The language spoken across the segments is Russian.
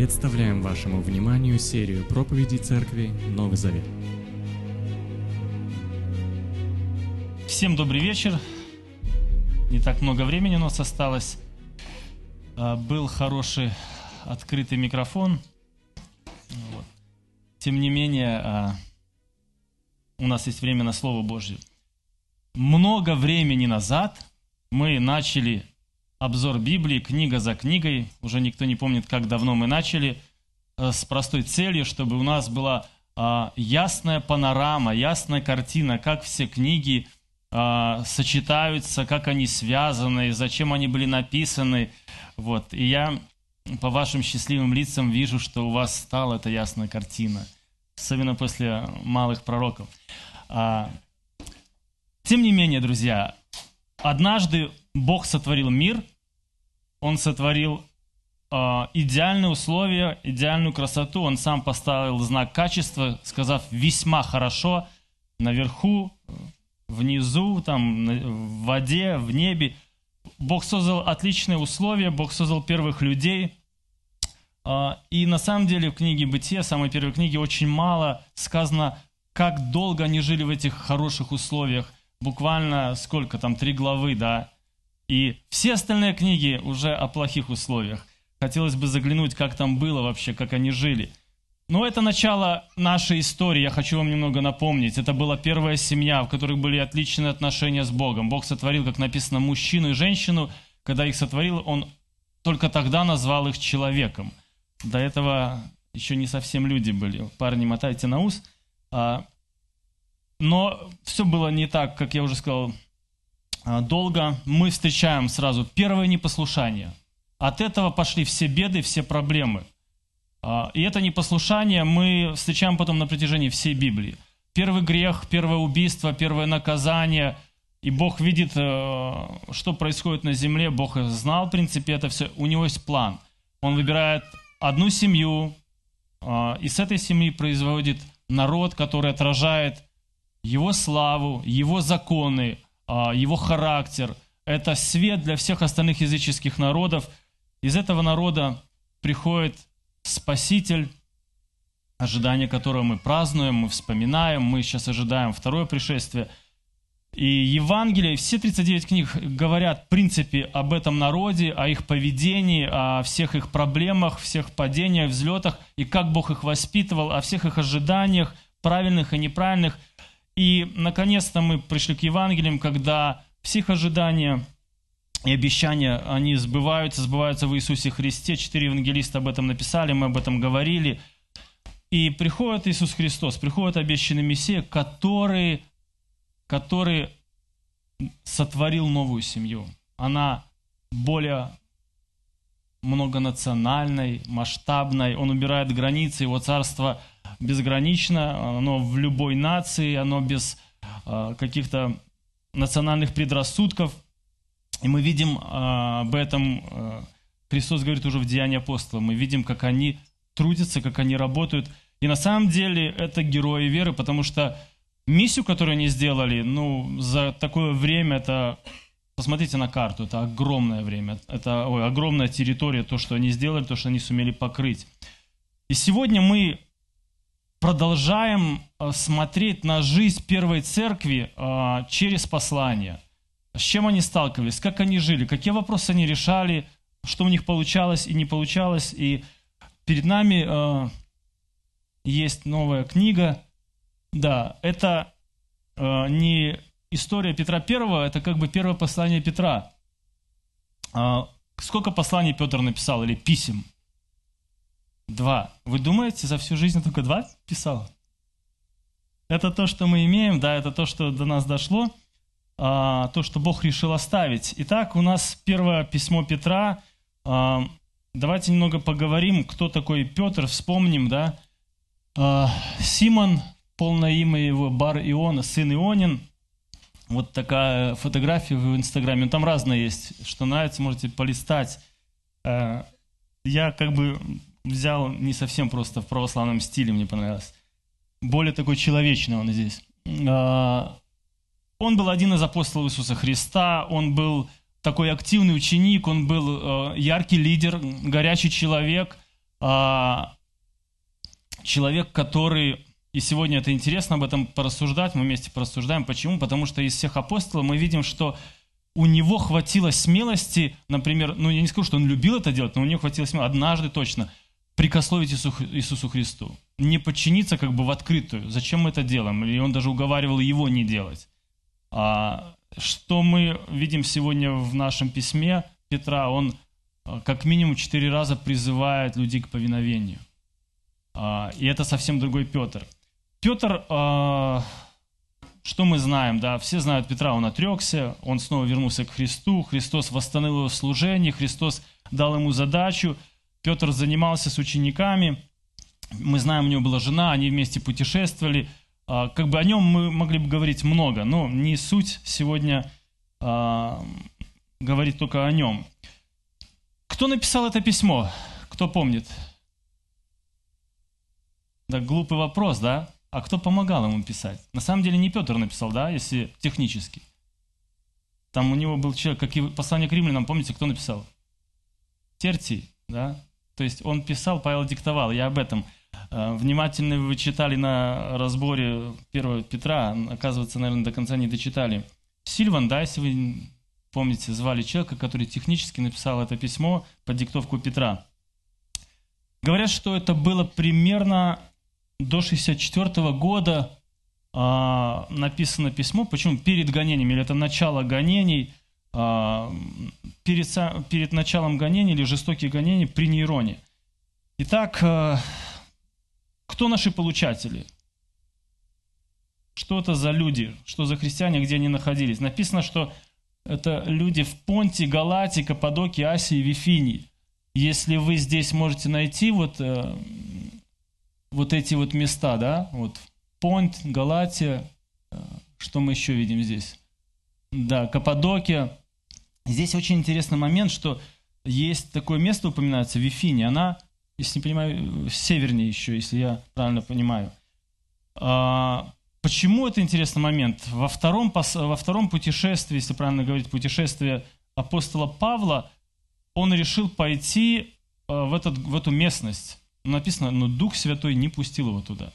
Представляем вашему вниманию серию проповедей Церкви Новый Завет. Всем добрый вечер. Не так много времени у нас осталось. А, Был хороший открытый микрофон. Вот. Тем не менее, а, у нас есть время на Слово Божье. Много времени назад мы начали обзор Библии, книга за книгой. Уже никто не помнит, как давно мы начали, э, с простой целью, чтобы у нас была а, ясная панорама, ясная картина, как все книги а, сочетаются, как они связаны, зачем они были написаны. Вот. И я по вашим счастливым лицам вижу, что у вас стала эта ясная картина, особенно после малых пророков. А, Тем не менее, друзья, однажды Бог сотворил мир, Он сотворил а, идеальные условия, идеальную красоту, Он сам поставил знак качества, сказав «весьма хорошо» наверху, внизу, там, в воде, в небе. Бог создал отличные условия, Бог создал первых людей. А, И на самом деле в книге «Бытие», самой первой книге, очень мало сказано, как долго они жили в этих хороших условиях. Буквально сколько там, три главы, да. И все остальные книги уже о плохих условиях. Хотелось бы заглянуть, как там было вообще, как они жили. Но это начало нашей истории, я хочу вам немного напомнить. Это была первая семья, в которой были отличные отношения с Богом. Бог сотворил, как написано, мужчину и женщину. Когда их сотворил, Он только тогда назвал их человеком. До этого еще не совсем люди были. Парни, мотайте на ус. А, Но все было не так, как я уже сказал, долго. Мы встречаем сразу первое непослушание. От этого пошли все беды, все проблемы. А, И это непослушание мы встречаем потом на протяжении всей Библии. Первый грех, первое убийство, первое наказание. И Бог видит, э, что происходит на земле. Бог знал, в принципе, это все. У него есть план. Он выбирает одну семью, а, и с этой семьи производит народ, который отражает его славу, его законы, а, его характер. Это свет для всех остальных языческих народов. Из этого народа приходит Спаситель, ожидание которого мы празднуем, мы вспоминаем, мы сейчас ожидаем второе пришествие. И Евангелие, все 39 книг говорят, в принципе, об этом народе, о их поведении, о всех их проблемах, всех падениях, взлетах, и как Бог их воспитывал, о всех их ожиданиях, правильных и неправильных. И, наконец-то, мы пришли к Евангелиям, когда все их ожидания и обещания, они сбываются, сбываются в Иисусе Христе. Четыре евангелиста об этом написали, мы об этом говорили. И приходит Иисус Христос, приходит обещанный Мессия, который, который сотворил новую семью. Она более многонациональной, масштабной. Он убирает границы, его царство безгранично, оно в любой нации, оно без э, каких-то национальных предрассудков. И мы видим э, об этом, э, Христос говорит уже в Деянии апостола, мы видим, как они трудятся, как они работают. И на самом деле это герои веры, потому что миссию, которую они сделали, ну, за такое время, это, посмотрите на карту, это огромное время, это ой, огромная территория, то, что они сделали, то, что они сумели покрыть. И сегодня мы продолжаем э, смотреть на жизнь первой церкви э, через послание. С чем они сталкивались, как они жили, какие вопросы они решали, что у них получалось и не получалось. И перед нами э, есть новая книга. Да, это не история Петра Первого, это как бы первое послание Петра. А, сколько посланий Петр написал или писем? Два. Вы думаете, за всю жизнь только два писал? Это то, что мы имеем, да, это то, что до нас дошло, а, то, что Бог решил оставить. Итак, у нас первое письмо Петра. А, давайте немного поговорим, кто такой Петр, вспомним, да. Симон, полное имя его Бар Иона, сын Ионин. Вот такая фотография в Инстаграме. Там разные есть. Что нравится, можете полистать. А, Я как бы взял не совсем просто в православном стиле, мне понравилось. Более такой человечный он здесь. А, Он был один из апостолов Иисуса Христа, он был такой активный ученик, он был э, яркий лидер, горячий человек. человек, который... И сегодня это интересно об этом порассуждать, мы вместе порассуждаем. Почему? Потому что из всех апостолов мы видим, что у него хватило смелости, например, ну я не скажу, что он любил это делать, но у него хватило смелости, однажды точно, прикословить Иису, Иисусу Христу. Не подчиниться как бы в открытую. Зачем мы это делаем? И он даже уговаривал его не делать. А, что мы видим сегодня в нашем письме Петра? Он а, как минимум четыре раза призывает людей к повиновению. А, и это совсем другой Петр. Петр, а, что мы знаем, да, все знают Петра, он отрекся, он снова вернулся к Христу, Христос восстановил его служение, Христос дал ему задачу, Петр занимался с учениками, мы знаем, у него была жена, они вместе путешествовали, а, как бы о нем мы могли бы говорить много, но не суть сегодня говорить только о нем. Кто написал это письмо? Кто помнит? Да, глупый вопрос, да? А кто помогал ему писать? На самом деле не Петр написал, да, если технически. Там у него был человек, как и послание к римлянам, помните, кто написал? Терций, да? То есть он писал, Павел диктовал. Я об этом. Э, внимательно вы читали на разборе первого Петра, оказывается, наверное, до конца не дочитали. Сильван, да, если вы помните, звали человека, который технически написал это письмо под диктовку Петра. Говорят, что это было примерно до 64 года а, написано письмо. Почему? Перед гонениями, или это начало гонений, а, перед, перед началом гонений или жестоких гонений при нейроне. Итак, а, кто наши получатели? Что это за люди? Что за христиане, где они находились? Написано, что это люди в Понте, Галате, Каппадоке, Асии, Вифинии. Если вы здесь можете найти вот э, вот эти вот места, да, вот Понт, Галатия, э, что мы еще видим здесь? Да, Каппадокия. Здесь очень интересный момент, что есть такое место, упоминается, Вифини, она, если не понимаю, севернее еще, если я правильно понимаю. А, почему это интересный момент? Во втором, во втором путешествии, если правильно говорить, путешествие апостола Павла, он решил пойти э, в, этот, в эту местность написано, но Дух Святой не пустил его туда.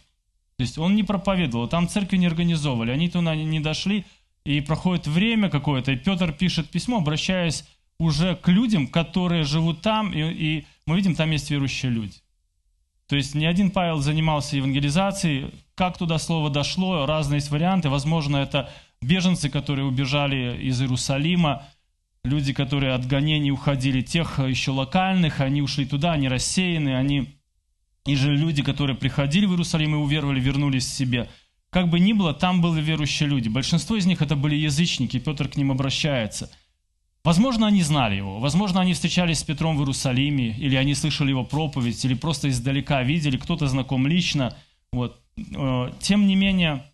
То есть он не проповедовал, там церкви не организовывали, они туда не дошли, и проходит время какое-то, и Петр пишет письмо, обращаясь уже к людям, которые живут там, и, и мы видим, там есть верующие люди. То есть не один Павел занимался евангелизацией, как туда слово дошло, разные есть варианты, возможно, это беженцы, которые убежали из Иерусалима, люди, которые от гонений уходили, тех еще локальных, они ушли туда, они рассеяны, они и же люди, которые приходили в Иерусалим и уверовали, вернулись к себе. Как бы ни было, там были верующие люди. Большинство из них это были язычники, Петр к ним обращается. Возможно, они знали его, возможно, они встречались с Петром в Иерусалиме, или они слышали его проповедь, или просто издалека видели, кто-то знаком лично. Вот. Э, тем не менее,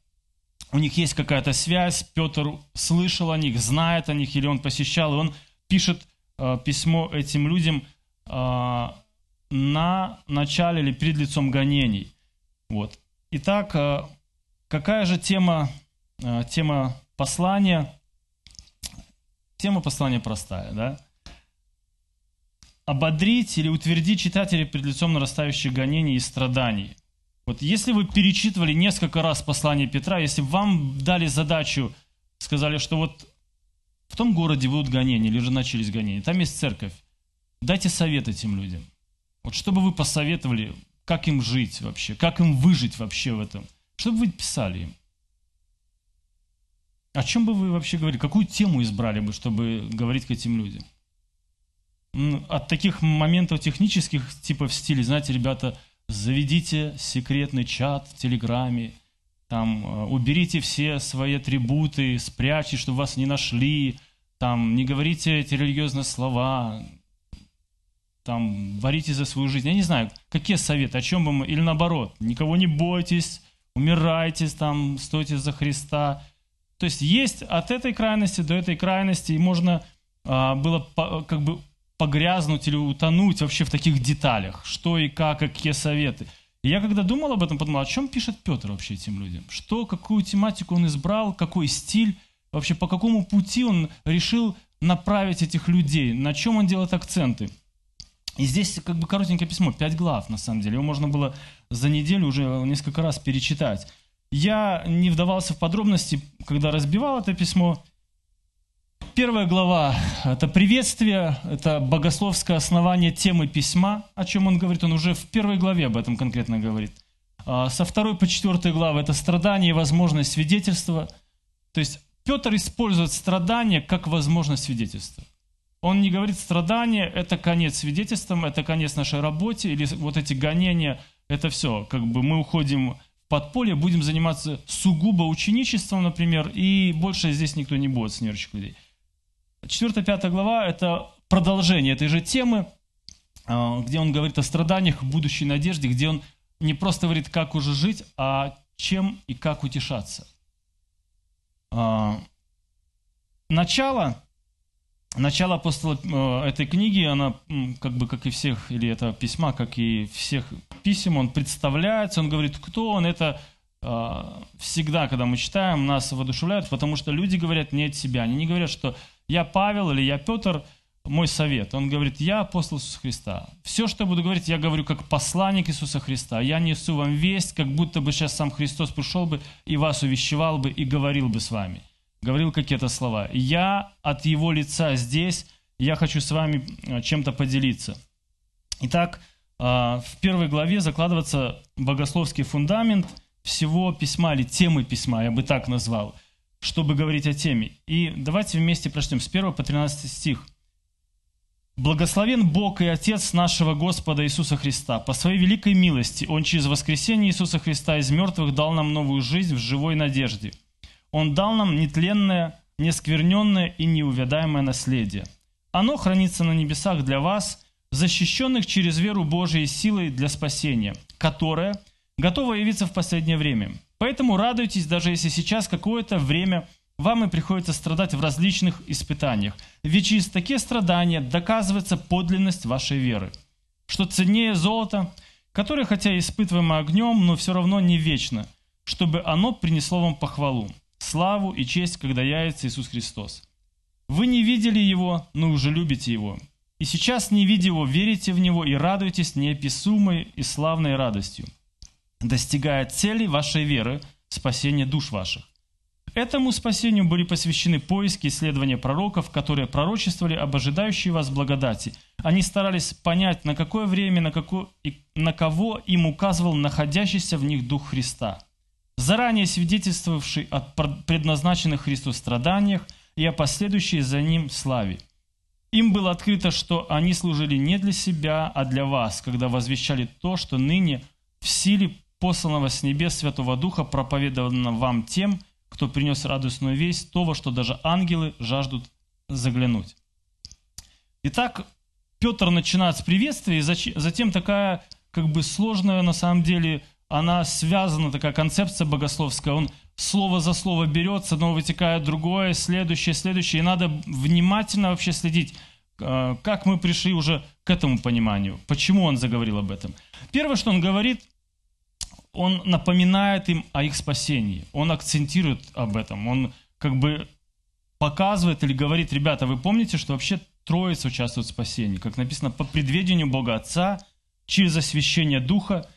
у них есть какая-то связь, Петр слышал о них, знает о них, или он посещал, и он пишет э, письмо этим людям, э, на начале или перед лицом гонений. Вот. Итак, э, какая же тема, э, тема послания? Тема послания простая, да? Ободрить или утвердить читателей перед лицом нарастающих гонений и страданий. Вот если вы перечитывали несколько раз послание Петра, если вам дали задачу, сказали, что вот в том городе будут гонения, или уже начались гонения, там есть церковь, дайте совет этим людям. Вот что бы вы посоветовали, как им жить вообще, как им выжить вообще в этом? Что бы вы писали им? О чем бы вы вообще говорили? Какую тему избрали бы, чтобы говорить к этим людям? От таких моментов технических, типа в стиле, знаете, ребята, заведите секретный чат в Телеграме, там, э, уберите все свои атрибуты, спрячьте, чтобы вас не нашли, там, не говорите эти религиозные слова, там, боритесь за свою жизнь. Я не знаю, какие советы, о чем бы мы, или наоборот, никого не бойтесь, умирайте, там, стойте за Христа. То есть есть от этой крайности до этой крайности, и можно а, было по, как бы погрязнуть или утонуть вообще в таких деталях, что и как, какие советы. И я когда думал об этом, подумал, о чем пишет Петр вообще этим людям? Что, какую тематику он избрал, какой стиль, вообще по какому пути он решил направить этих людей, на чем он делает акценты – И здесь как бы коротенькое письмо, пять глав на самом деле. Его можно было за неделю уже несколько раз перечитать. Я не вдавался в подробности, когда разбивал это письмо. Первая глава – это приветствие, это богословское основание темы письма, о чем он говорит. Он уже в первой главе об этом конкретно говорит. А со второй по четвертой главы – это страдание и возможность свидетельства. То есть Петр использует страдание как возможность свидетельства. Он не говорит, страдание – это конец свидетельством, это конец нашей работе, или вот эти гонения – это все. Как бы мы уходим подполье, будем заниматься сугубо ученичеством, например, и больше здесь никто не будет с неверующих людей. Четвертая, пятая глава – это продолжение этой же темы, а, где он говорит о страданиях, будущей надежде, где он не просто говорит, как уже жить, а чем и как утешаться. А, начало, начало апостола э, этой книги, она как бы, как и всех, или это письма, как и всех писем, он представляется, он говорит, кто он, это а, всегда, когда мы читаем, нас воодушевляют, потому что люди говорят не от себя. Они не говорят, что я Павел или я Петр, мой совет. Он говорит, я апостол Иисуса Христа. Все, что я буду говорить, я говорю как посланник Иисуса Христа. Я несу вам весть, как будто бы сейчас сам Христос пришел бы и вас увещевал бы и говорил бы с вами. Говорил какие-то слова. Я от Его лица здесь, я хочу с вами а, чем-то поделиться. Итак, а, в первой главе закладывается богословский фундамент всего письма или темы письма, я бы так назвал, чтобы говорить о теме. И давайте вместе прочтем с 1 по 13 стих. «Благословен Бог и Отец нашего Господа Иисуса Христа. По своей великой милости Он через воскресение Иисуса Христа из мертвых дал нам новую жизнь в живой надежде. Он дал нам нетленное, нескверненное и неувядаемое наследие. Оно хранится на небесах для вас – защищенных через веру Божией силой для спасения, которая готова явиться в последнее время. Поэтому радуйтесь, даже если сейчас какое-то время вам и приходится страдать в различных испытаниях. Ведь через такие страдания доказывается подлинность вашей веры. Что ценнее золота, которое хотя и испытываемо огнем, но все равно не вечно, чтобы оно принесло вам похвалу, славу и честь, когда явится Иисус Христос. Вы не видели Его, но уже любите Его. И сейчас, не видя его, верите в него и радуетесь неописуемой и славной радостью, достигая цели вашей веры, спасения душ ваших. Этому спасению были посвящены поиски и исследования пророков, которые пророчествовали об ожидающей вас благодати. Они старались понять, на какое время, на, какое, на кого им указывал находящийся в них Дух Христа, заранее свидетельствовавший о предназначенных Христу страданиях и о последующей за ним славе – им было открыто, что они служили не для себя, а для вас, когда возвещали то, что ныне в силе посланного с небес Святого Духа проповедовано вам тем, кто принес радостную весть, того, что даже ангелы жаждут заглянуть. Итак, Петр начинает с приветствия, и затем такая как бы сложная на самом деле, она связана, такая концепция богословская, он слово за слово берется, но вытекает другое, следующее, следующее. И надо внимательно вообще следить, э, как мы пришли уже к этому пониманию, почему он заговорил об этом. Первое, что он говорит, он напоминает им о их спасении, он акцентирует об этом, он как бы показывает или говорит, ребята, вы помните, что вообще Троица участвует в спасении, как написано, по предведению Бога Отца, через освящение Духа,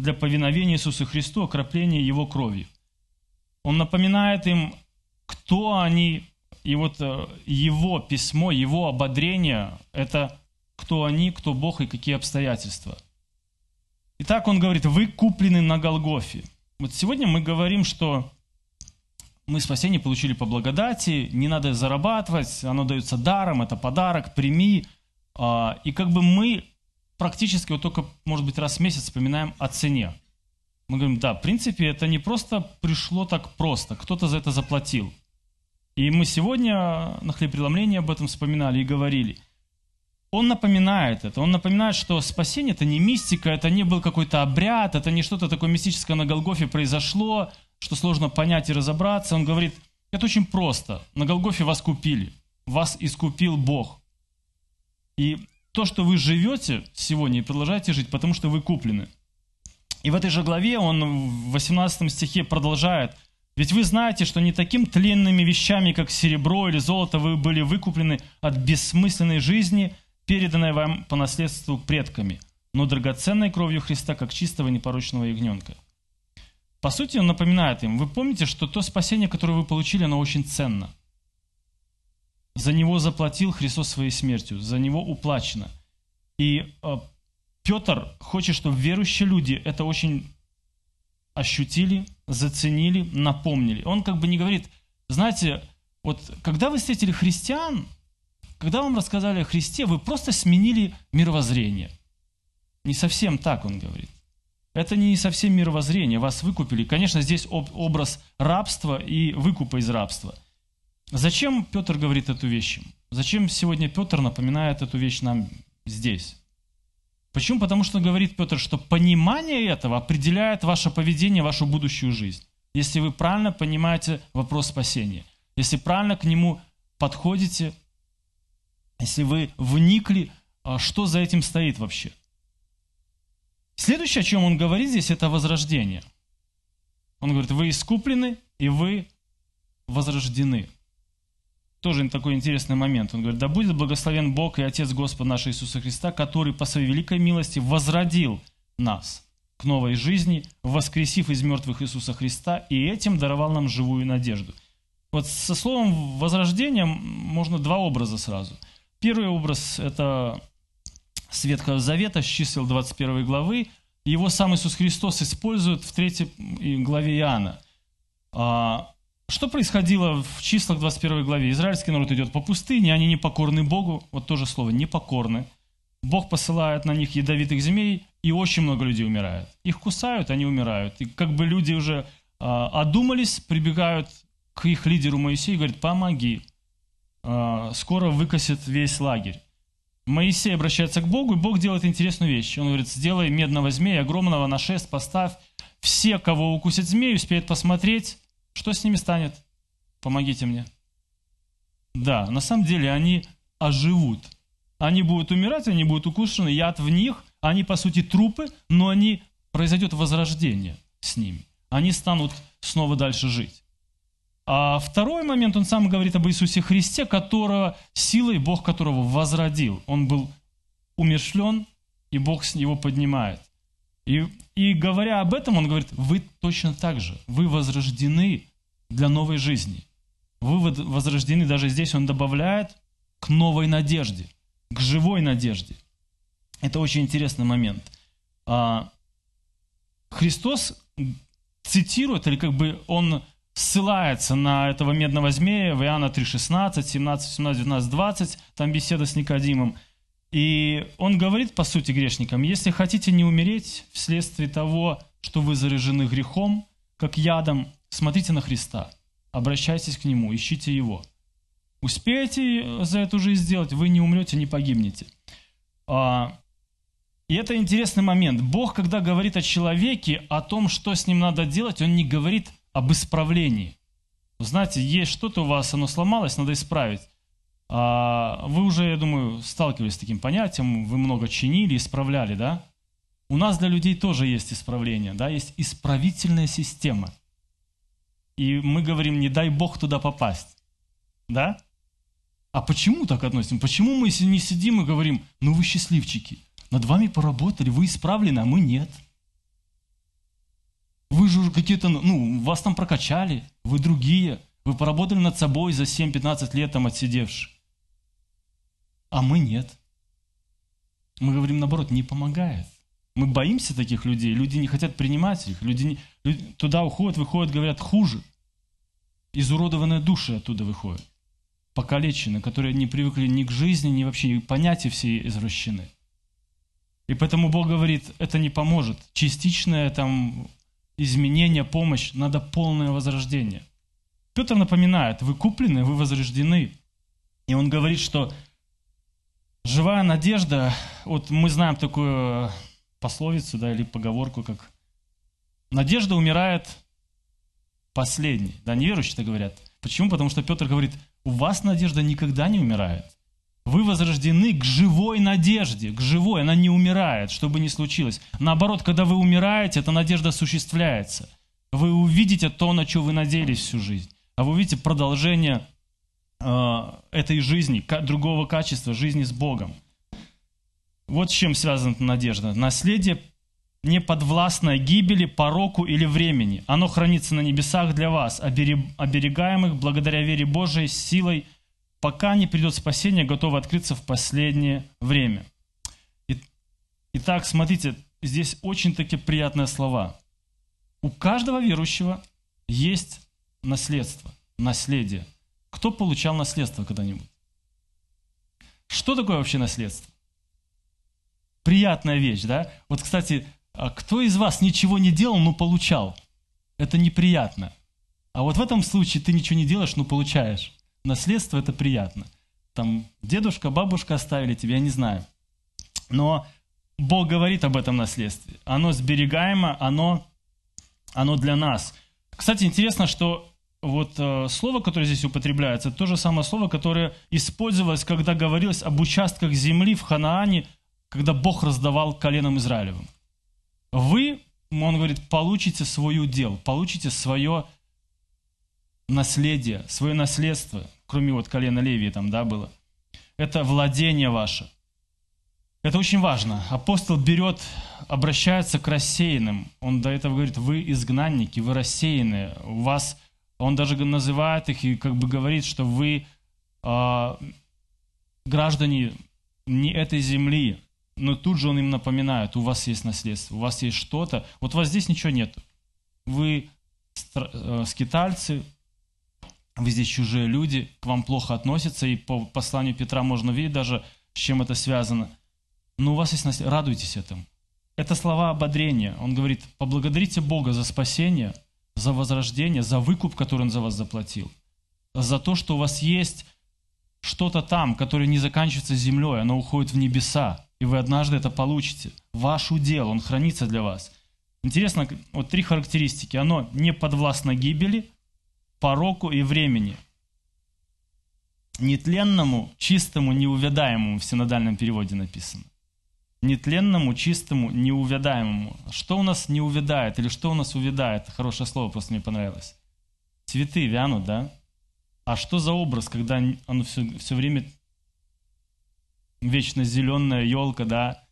для повиновения Иисусу Христу, окропления Его кровью. Он напоминает им, кто они, и вот э, его письмо, его ободрение – это кто они, кто Бог и какие обстоятельства. Итак, он говорит, вы куплены на Голгофе. Вот сегодня мы говорим, что мы спасение получили по благодати, не надо зарабатывать, оно дается даром, это подарок, прими. А, и как бы мы практически вот только, может быть, раз в месяц вспоминаем о цене. Мы говорим, да, в принципе, это не просто пришло так просто, кто-то за это заплатил. И мы сегодня на хлеб-преломлении об этом вспоминали и говорили. Он напоминает это, он напоминает, что спасение это не мистика, это не был какой-то обряд, это не что-то такое мистическое на Голгофе произошло, что сложно понять и разобраться. Он говорит, это очень просто. На Голгофе вас купили, вас искупил Бог. И то, что вы живете сегодня и продолжаете жить, потому что вы куплены – и в этой же главе он в 18 стихе продолжает. «Ведь вы знаете, что не таким тленными вещами, как серебро или золото, вы были выкуплены от бессмысленной жизни, переданное вам по наследству предками, но драгоценной кровью Христа, как чистого непорочного ягненка. По сути, он напоминает им, вы помните, что то спасение, которое вы получили, оно очень ценно. За него заплатил Христос своей смертью, за него уплачено. И э, Петр хочет, чтобы верующие люди это очень ощутили, заценили, напомнили. Он как бы не говорит, знаете, вот когда вы встретили христиан, когда вам рассказали о Христе, вы просто сменили мировоззрение. Не совсем так, он говорит. Это не совсем мировоззрение, вас выкупили. Конечно, здесь образ рабства и выкупа из рабства. Зачем Петр говорит эту вещь? Зачем сегодня Петр напоминает эту вещь нам здесь? Почему? Потому что говорит Петр, что понимание этого определяет ваше поведение, вашу будущую жизнь. Если вы правильно понимаете вопрос спасения, если правильно к нему подходите, если вы вникли, а что за этим стоит вообще. Следующее, о чем он говорит здесь, это возрождение. Он говорит, вы искуплены и вы возрождены. Тоже такой интересный момент. Он говорит, да будет благословен Бог и Отец Господа нашего Иисуса Христа, который по своей великой милости возродил нас к новой жизни, воскресив из мертвых Иисуса Христа, и этим даровал нам живую надежду. Вот со словом возрождение можно два образа сразу. Первый образ – это с Ветхого Завета, с чисел 21 главы. Его сам Иисус Христос использует в 3 главе Иоанна. Что происходило в числах 21 главе? Израильский народ идет по пустыне, они непокорны Богу. Вот то же слово, непокорны. Бог посылает на них ядовитых змей, и очень много людей умирает. Их кусают, они умирают. И как бы люди уже а, одумались, прибегают к их лидеру Моисею и говорят, помоги, а, скоро выкосит весь лагерь. Моисей обращается к Богу, и Бог делает интересную вещь. Он говорит, сделай медного змея, огромного на шест поставь. Все, кого укусит змею, успеют посмотреть, что с ними станет? Помогите мне. Да, на самом деле они оживут. Они будут умирать, они будут укушены, яд в них, они по сути трупы, но они произойдет возрождение с ними. Они станут снова дальше жить. А второй момент, он сам говорит об Иисусе Христе, которого силой Бог которого возродил. Он был умершлен, и Бог его поднимает. И, и говоря об этом, он говорит, вы точно так же, вы возрождены для новой жизни. Вы возрождены, даже здесь он добавляет, к новой надежде, к живой надежде. Это очень интересный момент. А, Христос цитирует, или как бы он ссылается на этого медного змея в Иоанна 3,16, 17, 17, 19, 20, там беседа с Никодимом – и он говорит, по сути, грешникам, если хотите не умереть вследствие того, что вы заражены грехом, как ядом, смотрите на Христа, обращайтесь к Нему, ищите Его. Успеете за эту жизнь сделать, вы не умрете, не погибнете. А, и это интересный момент. Бог, когда говорит о человеке, о том, что с ним надо делать, Он не говорит об исправлении. Знаете, есть что-то у вас, оно сломалось, надо исправить. А, вы уже, я думаю, сталкивались с таким понятием, вы много чинили, исправляли, да? У нас для людей тоже есть исправление, да, есть исправительная система. И мы говорим, не дай Бог туда попасть, да? А почему так относим? Почему мы не сидим и говорим, ну вы счастливчики, над вами поработали, вы исправлены, а мы нет? Вы же какие-то, ну, вас там прокачали, вы другие, вы поработали над собой за 7-15 лет там отсидевши. А мы нет. Мы говорим, наоборот, не помогает. Мы боимся таких людей, люди не хотят принимать их, люди, не, люди туда уходят, выходят, говорят, хуже. Изуродованные души оттуда выходят, покалеченные, которые не привыкли ни к жизни, ни вообще, понятия все извращены. И поэтому Бог говорит, это не поможет. Частичное там изменение, помощь, надо полное возрождение. Петр напоминает, вы куплены, вы возрождены. И он говорит, что Живая надежда, вот мы знаем такую пословицу, да, или поговорку, как «надежда умирает последней». Да, неверующие так говорят. Почему? Потому что Петр говорит, у вас надежда никогда не умирает. Вы возрождены к живой надежде, к живой, она не умирает, что бы ни случилось. Наоборот, когда вы умираете, эта надежда осуществляется. Вы увидите то, на что вы надеялись всю жизнь. А вы увидите продолжение Э, этой жизни, другого качества, жизни с Богом. Вот с чем связана надежда. Наследие не подвластное гибели, пороку или времени. Оно хранится на небесах для вас, оберегаемых благодаря вере Божией силой, пока не придет спасение, готово открыться в последнее время. Итак, смотрите, здесь очень такие приятные слова. У каждого верующего есть наследство, наследие. Кто получал наследство когда-нибудь? Что такое вообще наследство? Приятная вещь, да? Вот, кстати, а кто из вас ничего не делал, но получал? Это неприятно. А вот в этом случае ты ничего не делаешь, но получаешь. Наследство – это приятно. Там дедушка, бабушка оставили тебе, я не знаю. Но Бог говорит об этом наследстве. Оно сберегаемо, оно, оно для нас. Кстати, интересно, что вот э, слово, которое здесь употребляется, то же самое слово, которое использовалось, когда говорилось об участках земли в Ханаане, когда Бог раздавал коленам Израилевым. Вы, он говорит, получите свой удел, получите свое наследие, свое наследство, кроме вот колена Левии там, да, было. Это владение ваше. Это очень важно. Апостол берет, обращается к рассеянным. Он до этого говорит, вы изгнанники, вы рассеянные. У вас, он даже называет их и как бы говорит, что вы э, граждане не этой земли. Но тут же он им напоминает, у вас есть наследство, у вас есть что-то. Вот у вас здесь ничего нет. Вы э, скитальцы, вы здесь чужие люди, к вам плохо относятся, и по посланию Петра можно видеть даже, с чем это связано – но у вас есть наследие, радуйтесь этому. Это слова ободрения. Он говорит, поблагодарите Бога за спасение, за возрождение, за выкуп, который Он за вас заплатил. За то, что у вас есть что-то там, которое не заканчивается землей, оно уходит в небеса, и вы однажды это получите. Ваш удел, он хранится для вас. Интересно, вот три характеристики. Оно не подвластно гибели, пороку и времени. Нетленному, чистому, неувядаемому в синодальном переводе написано нетленному, чистому, неувядаемому. Что у нас не увядает или что у нас увядает? Хорошее слово просто мне понравилось. Цветы вянут, да? А что за образ, когда оно все, все время вечно зеленая елка, да?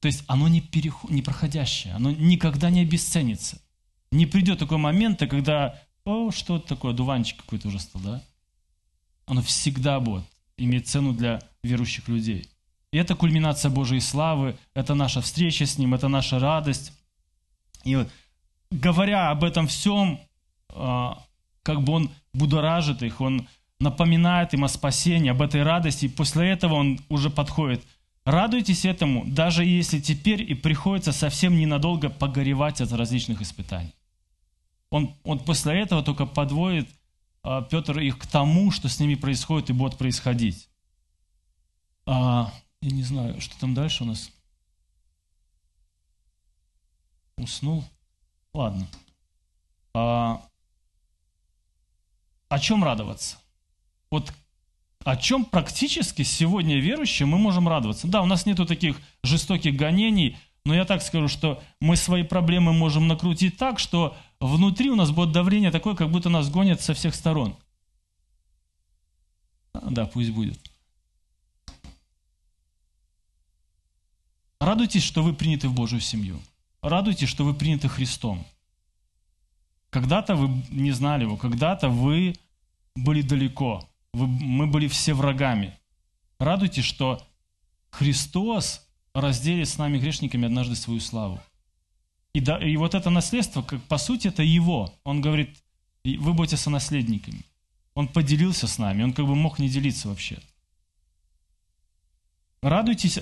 То есть оно не, переход, не проходящее, оно никогда не обесценится. Не придет такой момент, когда, о, что это такое, дуванчик какой-то уже стал, да? Оно всегда будет иметь цену для верующих людей. И это кульминация Божьей славы, это наша встреча с Ним, это наша радость. И говоря об этом всем, а, как бы Он будоражит их, Он напоминает им о спасении, об этой радости, и после этого Он уже подходит. Радуйтесь этому, даже если теперь и приходится совсем ненадолго погоревать от различных испытаний. Он, он после этого только подводит а, Петр их к тому, что с ними происходит и будет происходить. А, я не знаю, что там дальше у нас. Уснул. Ладно. А, о чем радоваться? Вот о чем практически сегодня верующие мы можем радоваться? Да, у нас нету таких жестоких гонений, но я так скажу, что мы свои проблемы можем накрутить так, что внутри у нас будет давление такое, как будто нас гонят со всех сторон. Да, пусть будет. Радуйтесь, что вы приняты в Божью семью. Радуйтесь, что вы приняты Христом. Когда-то вы не знали его, когда-то вы были далеко, вы, мы были все врагами. Радуйтесь, что Христос разделит с нами грешниками однажды свою славу. И, да, и вот это наследство, как, по сути, это Его. Он говорит, вы будете сонаследниками. Он поделился с нами, он как бы мог не делиться вообще. Радуйтесь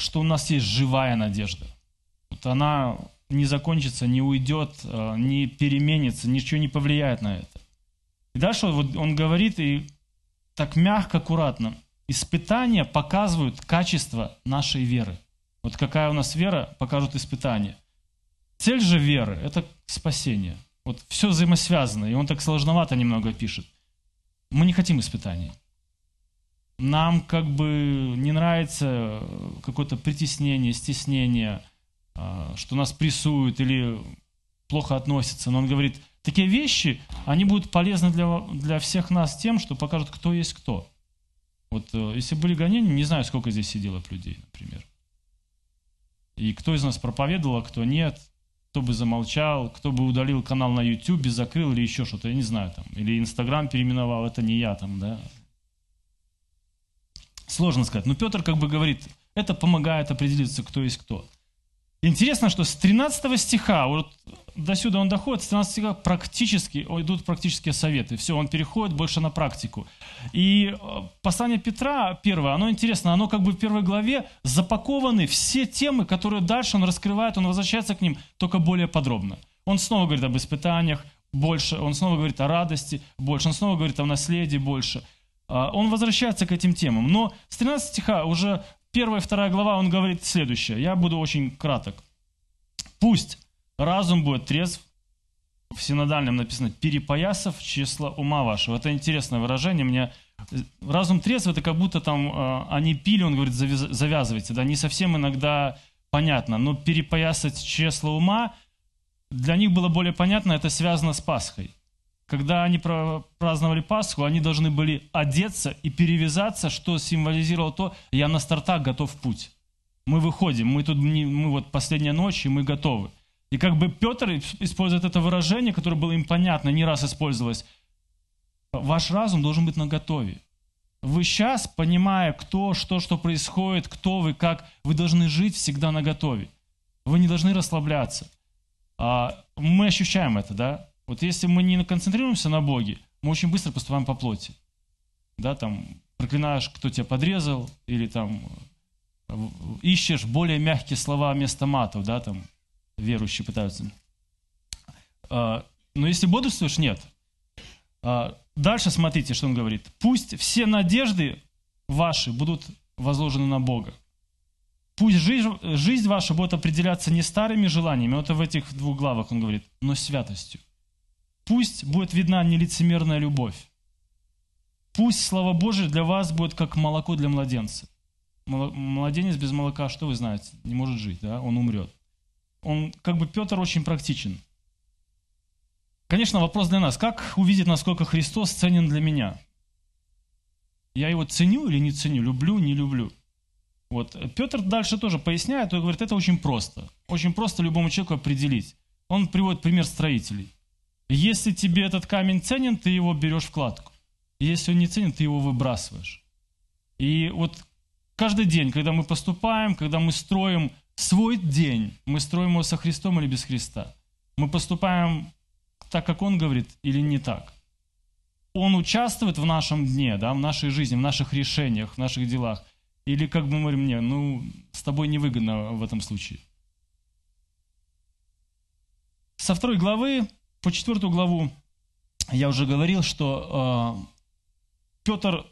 что у нас есть живая надежда. Вот она не закончится, не уйдет, э, не переменится, ничего не повлияет на это. И дальше вот он говорит и так мягко, аккуратно. Испытания показывают качество нашей веры. Вот какая у нас вера, покажут испытания. Цель же веры – это спасение. Вот все взаимосвязано, и он так сложновато немного пишет. Мы не хотим испытаний нам как бы не нравится какое-то притеснение, стеснение, а, что нас прессуют или плохо относятся. Но он говорит, такие вещи, они будут полезны для, для всех нас тем, что покажут, кто есть кто. Вот э, если были гонения, не знаю, сколько здесь сидело людей, например. И кто из нас проповедовал, а кто нет, кто бы замолчал, кто бы удалил канал на YouTube, закрыл или еще что-то, я не знаю, там, или Инстаграм переименовал, это не я там, да. Сложно сказать. Но Петр как бы говорит, это помогает определиться, кто есть кто. Интересно, что с 13 стиха, вот до сюда он доходит, с 13 стиха практически, идут практические советы. Все, он переходит больше на практику. И э, послание Петра, первое, оно интересно, оно как бы в первой главе запакованы все темы, которые дальше он раскрывает, он возвращается к ним только более подробно. Он снова говорит об испытаниях больше, он снова говорит о радости больше, он снова говорит о наследии больше. А, он возвращается к этим темам. Но с 13 стиха уже первая вторая глава, он говорит следующее. Я буду очень краток. Пусть разум будет трезв, в синодальном написано «перепоясав числа ума вашего». Это интересное выражение. Мне разум трезв, это как будто там э, они пили, он говорит, завязывайте. Да, не совсем иногда понятно, но перепоясать числа ума, для них было более понятно, это связано с Пасхой. Когда они праздновали Пасху, они должны были одеться и перевязаться, что символизировало то, я на стартах готов в путь. Мы выходим, мы тут, мы вот последняя ночь, и мы готовы. И как бы Петр использует это выражение, которое было им понятно, не раз использовалось. Ваш разум должен быть наготове. Вы сейчас, понимая, кто, что, что происходит, кто вы, как, вы должны жить всегда наготове. Вы не должны расслабляться. А, мы ощущаем это, да? Вот если мы не концентрируемся на Боге, мы очень быстро поступаем по плоти. Да, там, проклинаешь, кто тебя подрезал, или там ищешь более мягкие слова вместо матов, да, там, верующие пытаются. А, но если бодрствуешь, нет. А, дальше смотрите, что он говорит. Пусть все надежды ваши будут возложены на Бога. Пусть жизнь, жизнь ваша будет определяться не старыми желаниями, вот в этих двух главах он говорит, но святостью. Пусть будет видна нелицемерная любовь. Пусть Слово Божие для вас будет как молоко для младенца. Младенец без молока, что вы знаете, не может жить, да? он умрет. Он, как бы Петр очень практичен. Конечно, вопрос для нас, как увидеть, насколько Христос ценен для меня? Я его ценю или не ценю, люблю, не люблю? Вот. Петр дальше тоже поясняет, он говорит, это очень просто. Очень просто любому человеку определить. Он приводит пример строителей. Если тебе этот камень ценен, ты его берешь в кладку. Если он не ценен, ты его выбрасываешь. И вот каждый день, когда мы поступаем, когда мы строим свой день, мы строим его со Христом или без Христа. Мы поступаем так, как Он говорит, или не так. Он участвует в нашем дне, да, в нашей жизни, в наших решениях, в наших делах. Или, как бы мы говорим, мне, ну, с тобой невыгодно в этом случае. Со второй главы по четвертую главу я уже говорил, что э, Петр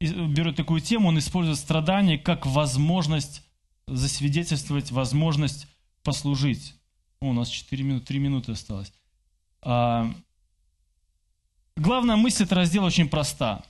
берет такую тему, он использует страдания как возможность засвидетельствовать, возможность послужить. О, у нас 4 минуты, 3 минуты осталось. А, главная мысль этого раздела очень проста.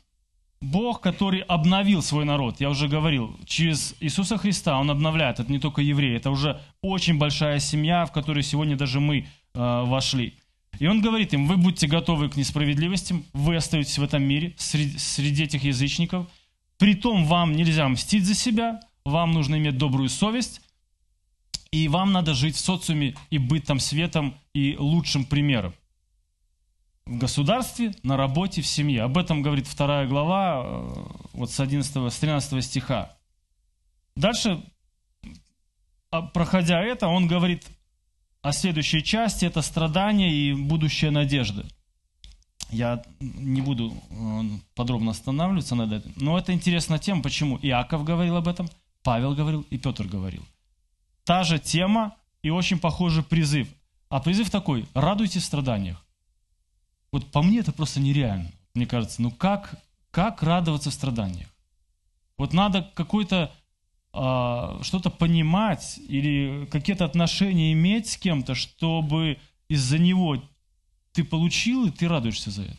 Бог, который обновил свой народ, я уже говорил, через Иисуса Христа Он обновляет, это не только евреи, это уже очень большая семья, в которую сегодня даже мы э, вошли. И он говорит им, вы будьте готовы к несправедливостям, вы остаетесь в этом мире, среди, среди этих язычников. Притом вам нельзя мстить за себя, вам нужно иметь добрую совесть, и вам надо жить в социуме и быть там светом и лучшим примером. В государстве, на работе, в семье. Об этом говорит вторая глава, э, вот с 11, с 13 стиха. Дальше, а, проходя это, он говорит а следующая часть – это страдания и будущая надежда. Я не буду э, подробно останавливаться над этим, но это интересная тема. Почему? Иаков говорил об этом, Павел говорил и Петр говорил. Та же тема и очень похожий призыв. А призыв такой – радуйтесь в страданиях. Вот по мне это просто нереально. Мне кажется, ну как, как радоваться в страданиях? Вот надо какой-то что-то понимать или какие-то отношения иметь с кем-то, чтобы из-за него ты получил, и ты радуешься за это.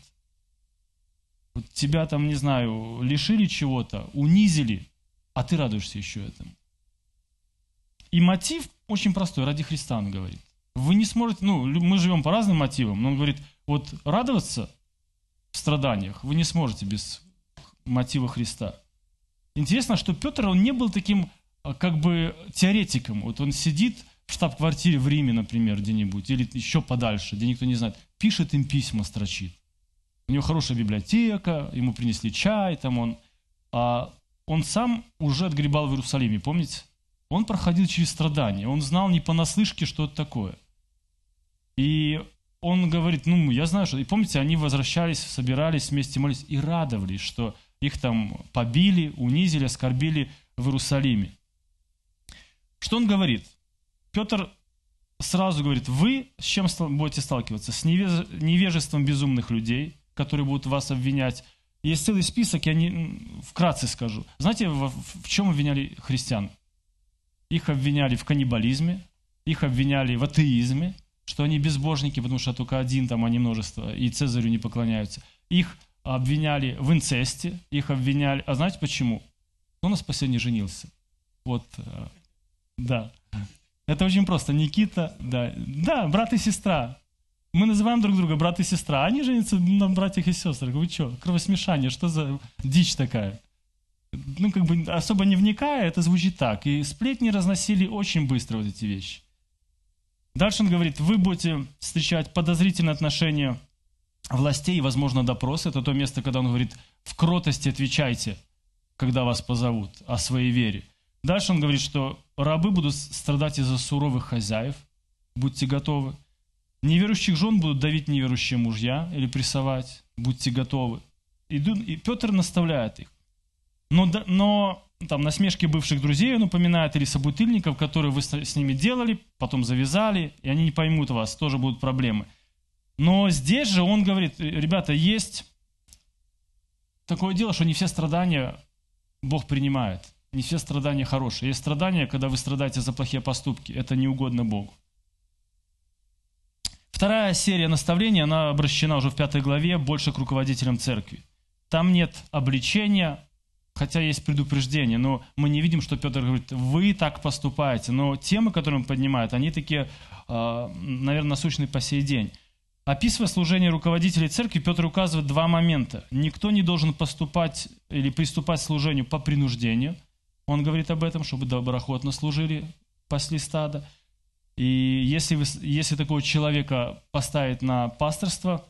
Вот тебя там, не знаю, лишили чего-то, унизили, а ты радуешься еще этому. И мотив очень простой, ради Христа он говорит. Вы не сможете, ну, мы живем по разным мотивам, но он говорит, вот радоваться в страданиях вы не сможете без мотивы Христа. Интересно, что Петр, он не был таким а, как бы теоретиком. Вот он сидит в штаб-квартире в Риме, например, где-нибудь, или еще подальше, где никто не знает, пишет им письма, строчит. У него хорошая библиотека, ему принесли чай, там он. А он сам уже отгребал в Иерусалиме, помните? Он проходил через страдания, он знал не понаслышке, что это такое. И он говорит, ну, я знаю, что... И помните, они возвращались, собирались вместе молились и радовались, что их там побили, унизили, оскорбили в Иерусалиме. Что он говорит? Петр сразу говорит, вы с чем будете сталкиваться? С невежеством безумных людей, которые будут вас обвинять. Есть целый список, я не, вкратце скажу. Знаете, в, в чем обвиняли христиан? Их обвиняли в каннибализме, их обвиняли в атеизме, что они безбожники, потому что только один, там, а не множество, и Цезарю не поклоняются. Их обвиняли в инцесте, их обвиняли... А знаете почему? Кто у нас последний женился? Вот, э, да. Это очень просто. Никита, да. Да, брат и сестра. Мы называем друг друга брат и сестра. Они женятся на братьях и сестрах. Вы что? Кровосмешание. Что за дичь такая? Ну, как бы особо не вникая, это звучит так. И сплетни разносили очень быстро вот эти вещи. Дальше он говорит, вы будете встречать подозрительные отношения властей возможно, допрос. Это то место, когда он говорит, в кротости отвечайте, когда вас позовут о своей вере. Дальше он говорит, что рабы будут страдать из-за суровых хозяев, будьте готовы. Неверующих жен будут давить неверующие мужья или прессовать, будьте готовы. И, и Петр наставляет их. Но, но там насмешки бывших друзей он упоминает, или собутыльников, которые вы с ними делали, потом завязали, и они не поймут вас, тоже будут проблемы. Но здесь же он говорит, ребята, есть такое дело, что не все страдания Бог принимает. Не все страдания хорошие. Есть страдания, когда вы страдаете за плохие поступки. Это не угодно Богу. Вторая серия наставлений, она обращена уже в пятой главе, больше к руководителям церкви. Там нет обличения, хотя есть предупреждение, но мы не видим, что Петр говорит, вы так поступаете. Но темы, которые он поднимает, они такие, а, наверное, насущные по сей день. Описывая служение руководителей церкви, Петр указывает два момента. Никто не должен поступать или приступать к служению по принуждению. Он говорит об этом, чтобы доброходно служили, пасли стада. И если, вы, если такого человека поставить на пасторство,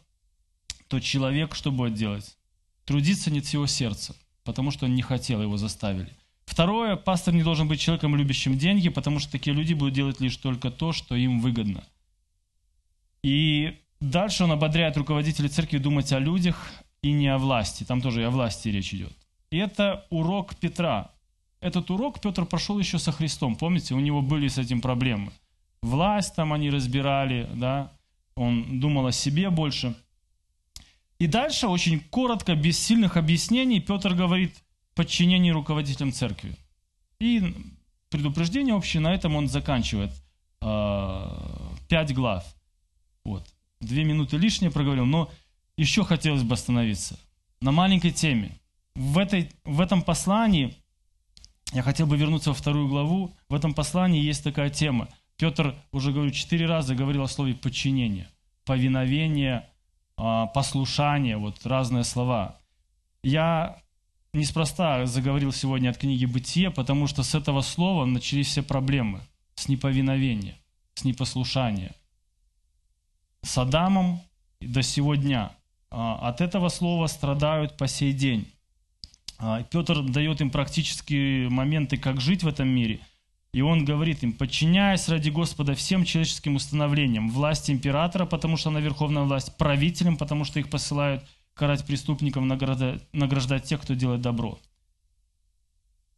то человек что будет делать? Трудиться нет всего сердца потому что он не хотел, его заставили. Второе, пастор не должен быть человеком, любящим деньги, потому что такие люди будут делать лишь только то, что им выгодно. И дальше он ободряет руководителей церкви думать о людях и не о власти. Там тоже и о власти речь идет. И это урок Петра. Этот урок Петр прошел еще со Христом. Помните, у него были с этим проблемы. Власть там они разбирали, да, он думал о себе больше – и дальше очень коротко, без сильных объяснений, Петр говорит подчинение руководителям церкви. И предупреждение общее, на этом он заканчивает э, пять глав. Вот. Две минуты лишнее проговорил, но еще хотелось бы остановиться на маленькой теме. В, этой, в этом послании, я хотел бы вернуться во вторую главу, в этом послании есть такая тема. Петр, уже говорю, четыре раза говорил о слове подчинение, повиновение, а, послушание, вот разные слова. Я неспроста заговорил сегодня от книги «Бытие», потому что с этого слова начались все проблемы. С неповиновения, с непослушания. С Адамом до сего дня. А, от этого слова страдают по сей день. А, Петр дает им практические моменты, как жить в этом мире – и он говорит им, подчиняясь ради Господа всем человеческим установлениям, власти императора, потому что она верховная власть, правителям, потому что их посылают карать преступников, награждать, награждать тех, кто делает добро.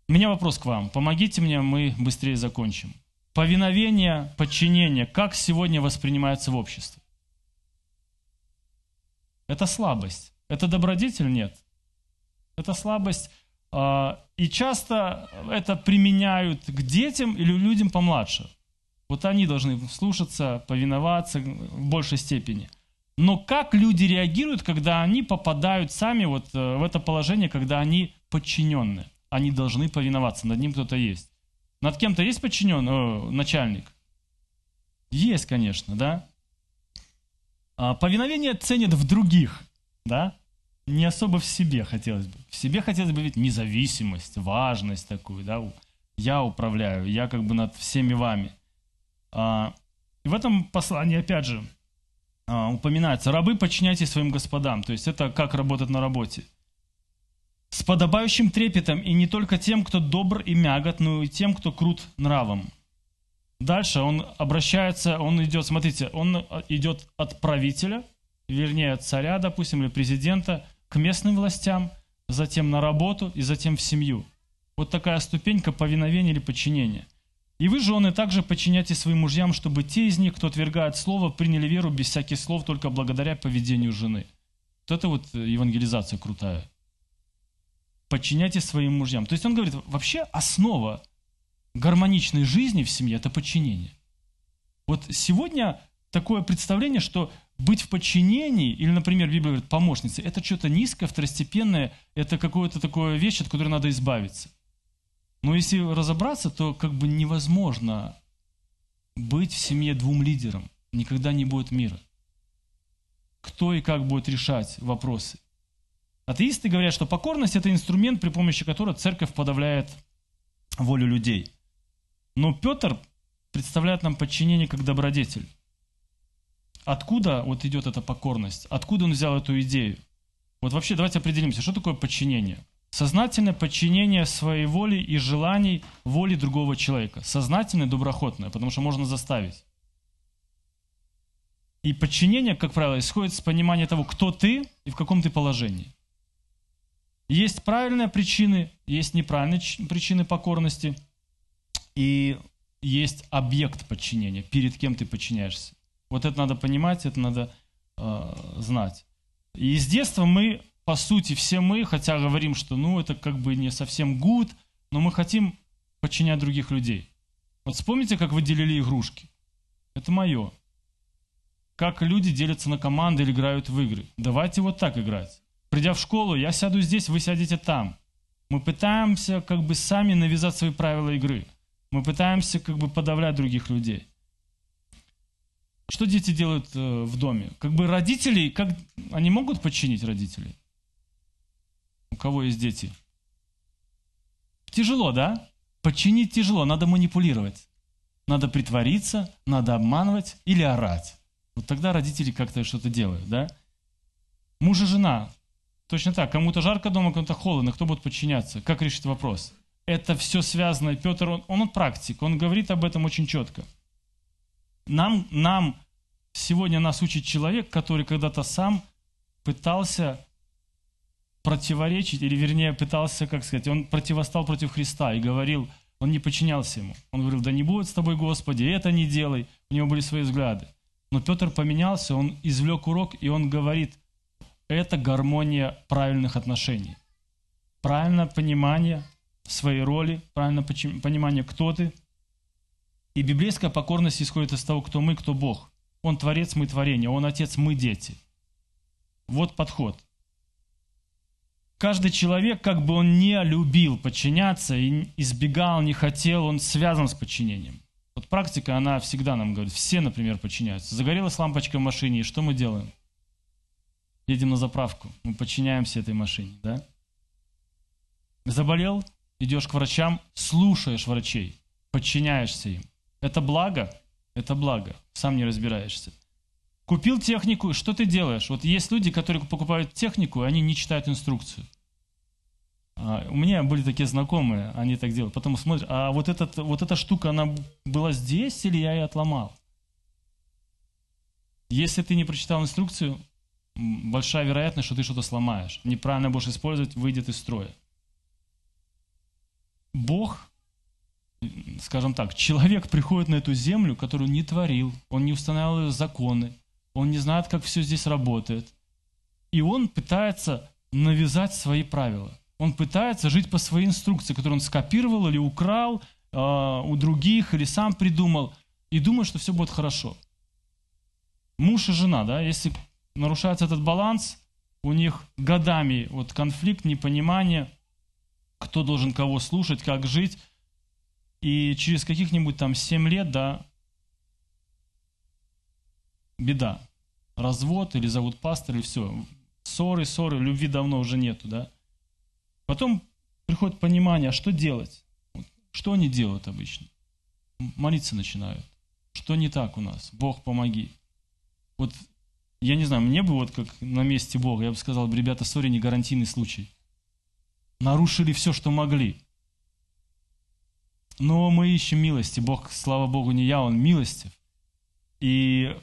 У меня вопрос к вам. Помогите мне, мы быстрее закончим. Повиновение, подчинение, как сегодня воспринимается в обществе? Это слабость. Это добродетель? Нет. Это слабость а, и часто это применяют к детям или людям помладше. Вот они должны слушаться, повиноваться в большей степени. Но как люди реагируют, когда они попадают сами вот э, в это положение, когда они подчиненные? Они должны повиноваться, над ним кто-то есть. Над кем-то есть подчиненный, о, начальник? Есть, конечно, да? А, повиновение ценят в других, да? не особо в себе хотелось бы. В себе хотелось бы видеть независимость, важность такую, да, я управляю, я как бы над всеми вами. А, и в этом послании, опять же, а, упоминается, рабы, подчиняйтесь своим господам. То есть это как работать на работе. С подобающим трепетом, и не только тем, кто добр и мягот, но и тем, кто крут нравом. Дальше он обращается, он идет, смотрите, он идет от правителя, вернее от царя, допустим, или президента, к местным властям, затем на работу и затем в семью. Вот такая ступенька повиновения или подчинения. И вы, жены, также подчиняйте своим мужьям, чтобы те из них, кто отвергает слово, приняли веру без всяких слов, только благодаря поведению жены. Вот это вот евангелизация крутая. Подчиняйте своим мужьям. То есть он говорит, вообще основа гармоничной жизни в семье – это подчинение. Вот сегодня такое представление, что быть в подчинении, или, например, Библия говорит, помощница, это что-то низкое, второстепенное, это какое-то такое вещь, от которой надо избавиться. Но если разобраться, то как бы невозможно быть в семье двум лидерам. Никогда не будет мира. Кто и как будет решать вопросы? Атеисты говорят, что покорность – это инструмент, при помощи которого церковь подавляет волю людей. Но Петр представляет нам подчинение как добродетель. Откуда вот идет эта покорность? Откуда он взял эту идею? Вот вообще давайте определимся, что такое подчинение. Сознательное подчинение своей воли и желаний воли другого человека. Сознательное, доброхотное, потому что можно заставить. И подчинение, как правило, исходит с понимания того, кто ты и в каком ты положении. Есть правильные причины, есть неправильные причины покорности, и есть объект подчинения, перед кем ты подчиняешься. Вот это надо понимать, это надо э, знать. И с детства мы, по сути, все мы, хотя говорим, что ну это как бы не совсем good, но мы хотим подчинять других людей. Вот вспомните, как вы делили игрушки. Это мое. Как люди делятся на команды или играют в игры. Давайте вот так играть. Придя в школу, я сяду здесь, вы сядете там. Мы пытаемся как бы сами навязать свои правила игры. Мы пытаемся как бы подавлять других людей. Что дети делают э, в доме? Как бы родители, как, они могут подчинить родителей? У кого есть дети? Тяжело, да? Подчинить тяжело, надо манипулировать. Надо притвориться, надо обманывать или орать. Вот тогда родители как-то что-то делают, да? Муж и жена. Точно так. Кому-то жарко дома, кому-то холодно. Кто будет подчиняться? Как решить вопрос? Это все связано. Петр, он, он практик. Он говорит об этом очень четко. Нам, нам сегодня нас учит человек, который когда-то сам пытался противоречить, или вернее пытался, как сказать, он противостал против Христа и говорил, он не подчинялся ему. Он говорил, да не будет с тобой, Господи, это не делай. У него были свои взгляды. Но Петр поменялся, он извлек урок, и он говорит, это гармония правильных отношений. Правильное понимание своей роли, правильное понимание, кто ты, и библейская покорность исходит из того, кто мы, кто Бог. Он творец, мы творение, он отец, мы дети. Вот подход. Каждый человек, как бы он не любил подчиняться и избегал, не хотел, он связан с подчинением. Вот практика, она всегда нам говорит, все, например, подчиняются. Загорелась лампочка в машине, и что мы делаем? Едем на заправку, мы подчиняемся этой машине, да? Заболел, идешь к врачам, слушаешь врачей, подчиняешься им. Это благо? Это благо. Сам не разбираешься. Купил технику, что ты делаешь? Вот есть люди, которые покупают технику, и они не читают инструкцию. А, у меня были такие знакомые, они так делают. Потом смотрят, а вот, этот, вот эта штука, она была здесь или я ее отломал? Если ты не прочитал инструкцию, большая вероятность, что ты что-то сломаешь. Неправильно будешь использовать, выйдет из строя. Бог скажем так, человек приходит на эту землю, которую не творил, он не устанавливал законы, он не знает, как все здесь работает. И он пытается навязать свои правила. Он пытается жить по своей инструкции, которую он скопировал или украл э, у других, или сам придумал, и думает, что все будет хорошо. Муж и жена, да, если нарушается этот баланс, у них годами вот конфликт, непонимание, кто должен кого слушать, как жить, и через каких-нибудь там 7 лет, да, беда. Развод или зовут пастор, или все. ссоры, ссоры, любви давно уже нету, да. Потом приходит понимание, а что делать? Что они делают обычно? Молиться начинают. Что не так у нас? Бог, помоги. Вот я не знаю, мне бы вот как на месте Бога, я бы сказал, ребята, сори, не гарантийный случай. Нарушили все, что могли. Но мы ищем милости. Бог, слава Богу, не я, Он милостив. И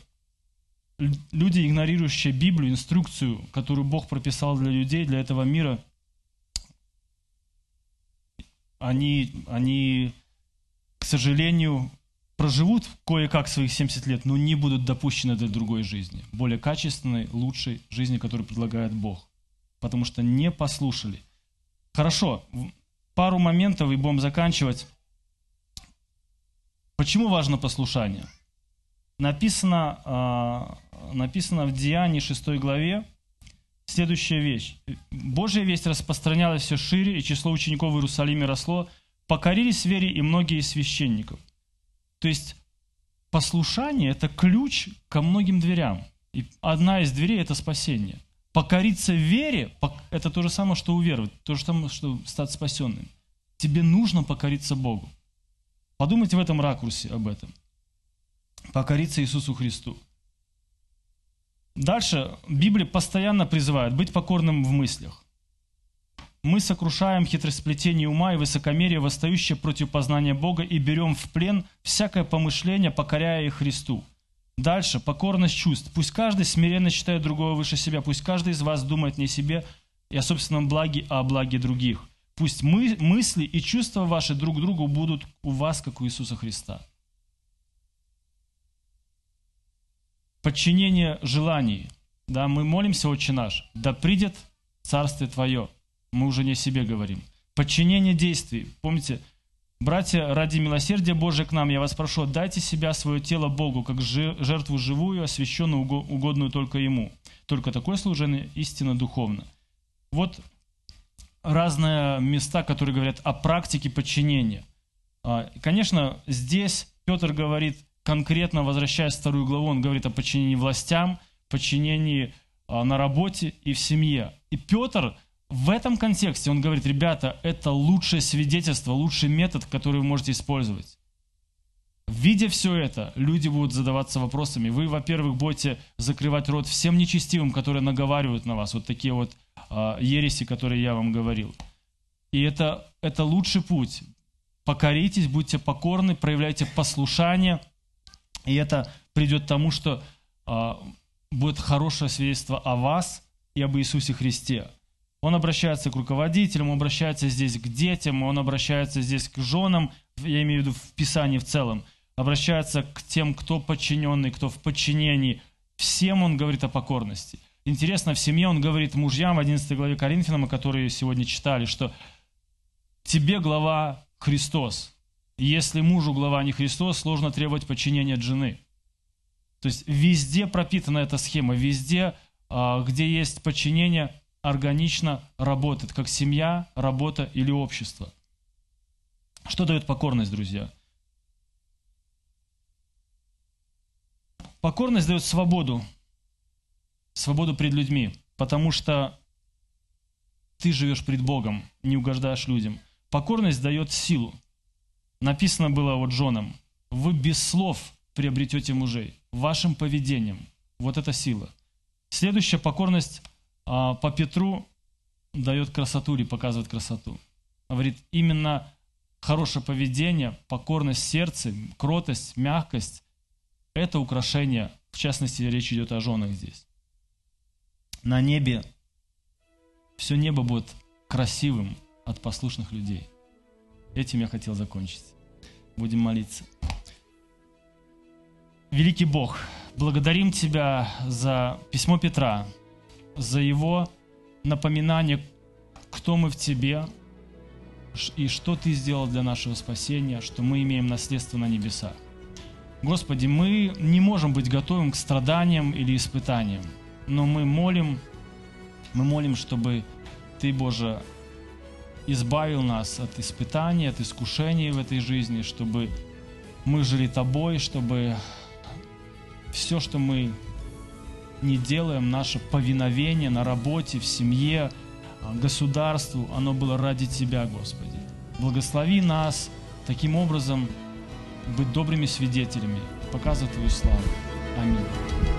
люди, игнорирующие Библию, инструкцию, которую Бог прописал для людей, для этого мира, они, они к сожалению, проживут кое-как своих 70 лет, но не будут допущены до другой жизни, более качественной, лучшей жизни, которую предлагает Бог, потому что не послушали. Хорошо, пару моментов и будем заканчивать. Почему важно послушание? Написано, э, написано в Деянии 6 главе следующая вещь. Божья весть распространялась все шире, и число учеников в Иерусалиме росло. Покорились вере и многие священников. То есть послушание – это ключ ко многим дверям. И одна из дверей – это спасение. Покориться вере – это то же самое, что уверовать, то же самое, что стать спасенным. Тебе нужно покориться Богу. Подумайте в этом ракурсе об этом. Покориться Иисусу Христу. Дальше Библия постоянно призывает быть покорным в мыслях. Мы сокрушаем хитросплетение ума и высокомерие, восстающее против познания Бога, и берем в плен всякое помышление, покоряя их Христу. Дальше, покорность чувств. Пусть каждый смиренно считает другого выше себя. Пусть каждый из вас думает не о себе и о собственном благе, а о благе других. Пусть мы, мысли и чувства ваши друг к другу будут у вас, как у Иисуса Христа. Подчинение желаний. Да, мы молимся, Отче наш, да придет Царствие Твое. Мы уже не о себе говорим. Подчинение действий. Помните, братья, ради милосердия Божия к нам, я вас прошу, отдайте себя, свое тело Богу, как жертву живую, освященную, угодную только Ему. Только такое служение истинно духовно. Вот разные места, которые говорят о практике подчинения. А, конечно, здесь Петр говорит конкретно, возвращаясь в вторую главу, он говорит о подчинении властям, подчинении а, на работе и в семье. И Петр в этом контексте, он говорит, ребята, это лучшее свидетельство, лучший метод, который вы можете использовать. Видя все это, люди будут задаваться вопросами. Вы, во-первых, будете закрывать рот всем нечестивым, которые наговаривают на вас. Вот такие вот э, ереси, которые я вам говорил. И это, это лучший путь. Покоритесь, будьте покорны, проявляйте послушание. И это придет к тому, что э, будет хорошее свидетельство о вас и об Иисусе Христе. Он обращается к руководителям, он обращается здесь к детям, он обращается здесь к женам, я имею в виду в Писании в целом – обращается к тем, кто подчиненный, кто в подчинении. Всем он говорит о покорности. Интересно, в семье он говорит мужьям в 11 главе Коринфянам, которые сегодня читали, что тебе глава Христос. Если мужу глава не Христос, сложно требовать подчинения от жены. То есть везде пропитана эта схема, везде, а, где есть подчинение, органично работает, как семья, работа или общество. Что дает покорность, друзья? Покорность дает свободу, свободу пред людьми, потому что ты живешь пред Богом, не угождаешь людям. Покорность дает силу. Написано было вот женам, вы без слов приобретете мужей, вашим поведением. Вот это сила. Следующая покорность по Петру дает красоту или показывает красоту. Говорит, именно хорошее поведение, покорность сердца, кротость, мягкость это украшение, в частности, речь идет о женах здесь. На небе все небо будет красивым от послушных людей. Этим я хотел закончить. Будем молиться. Великий Бог, благодарим Тебя за письмо Петра, за его напоминание, кто мы в Тебе и что Ты сделал для нашего спасения, что мы имеем наследство на небесах. Господи, мы не можем быть готовым к страданиям или испытаниям, но мы молим, мы молим, чтобы Ты, Боже, избавил нас от испытаний, от искушений в этой жизни, чтобы мы жили Тобой, чтобы все, что мы не делаем наше повиновение на работе, в семье, а, государству, оно было ради Тебя, Господи. Благослови нас таким образом быть добрыми свидетелями, показывать Твою славу. Аминь.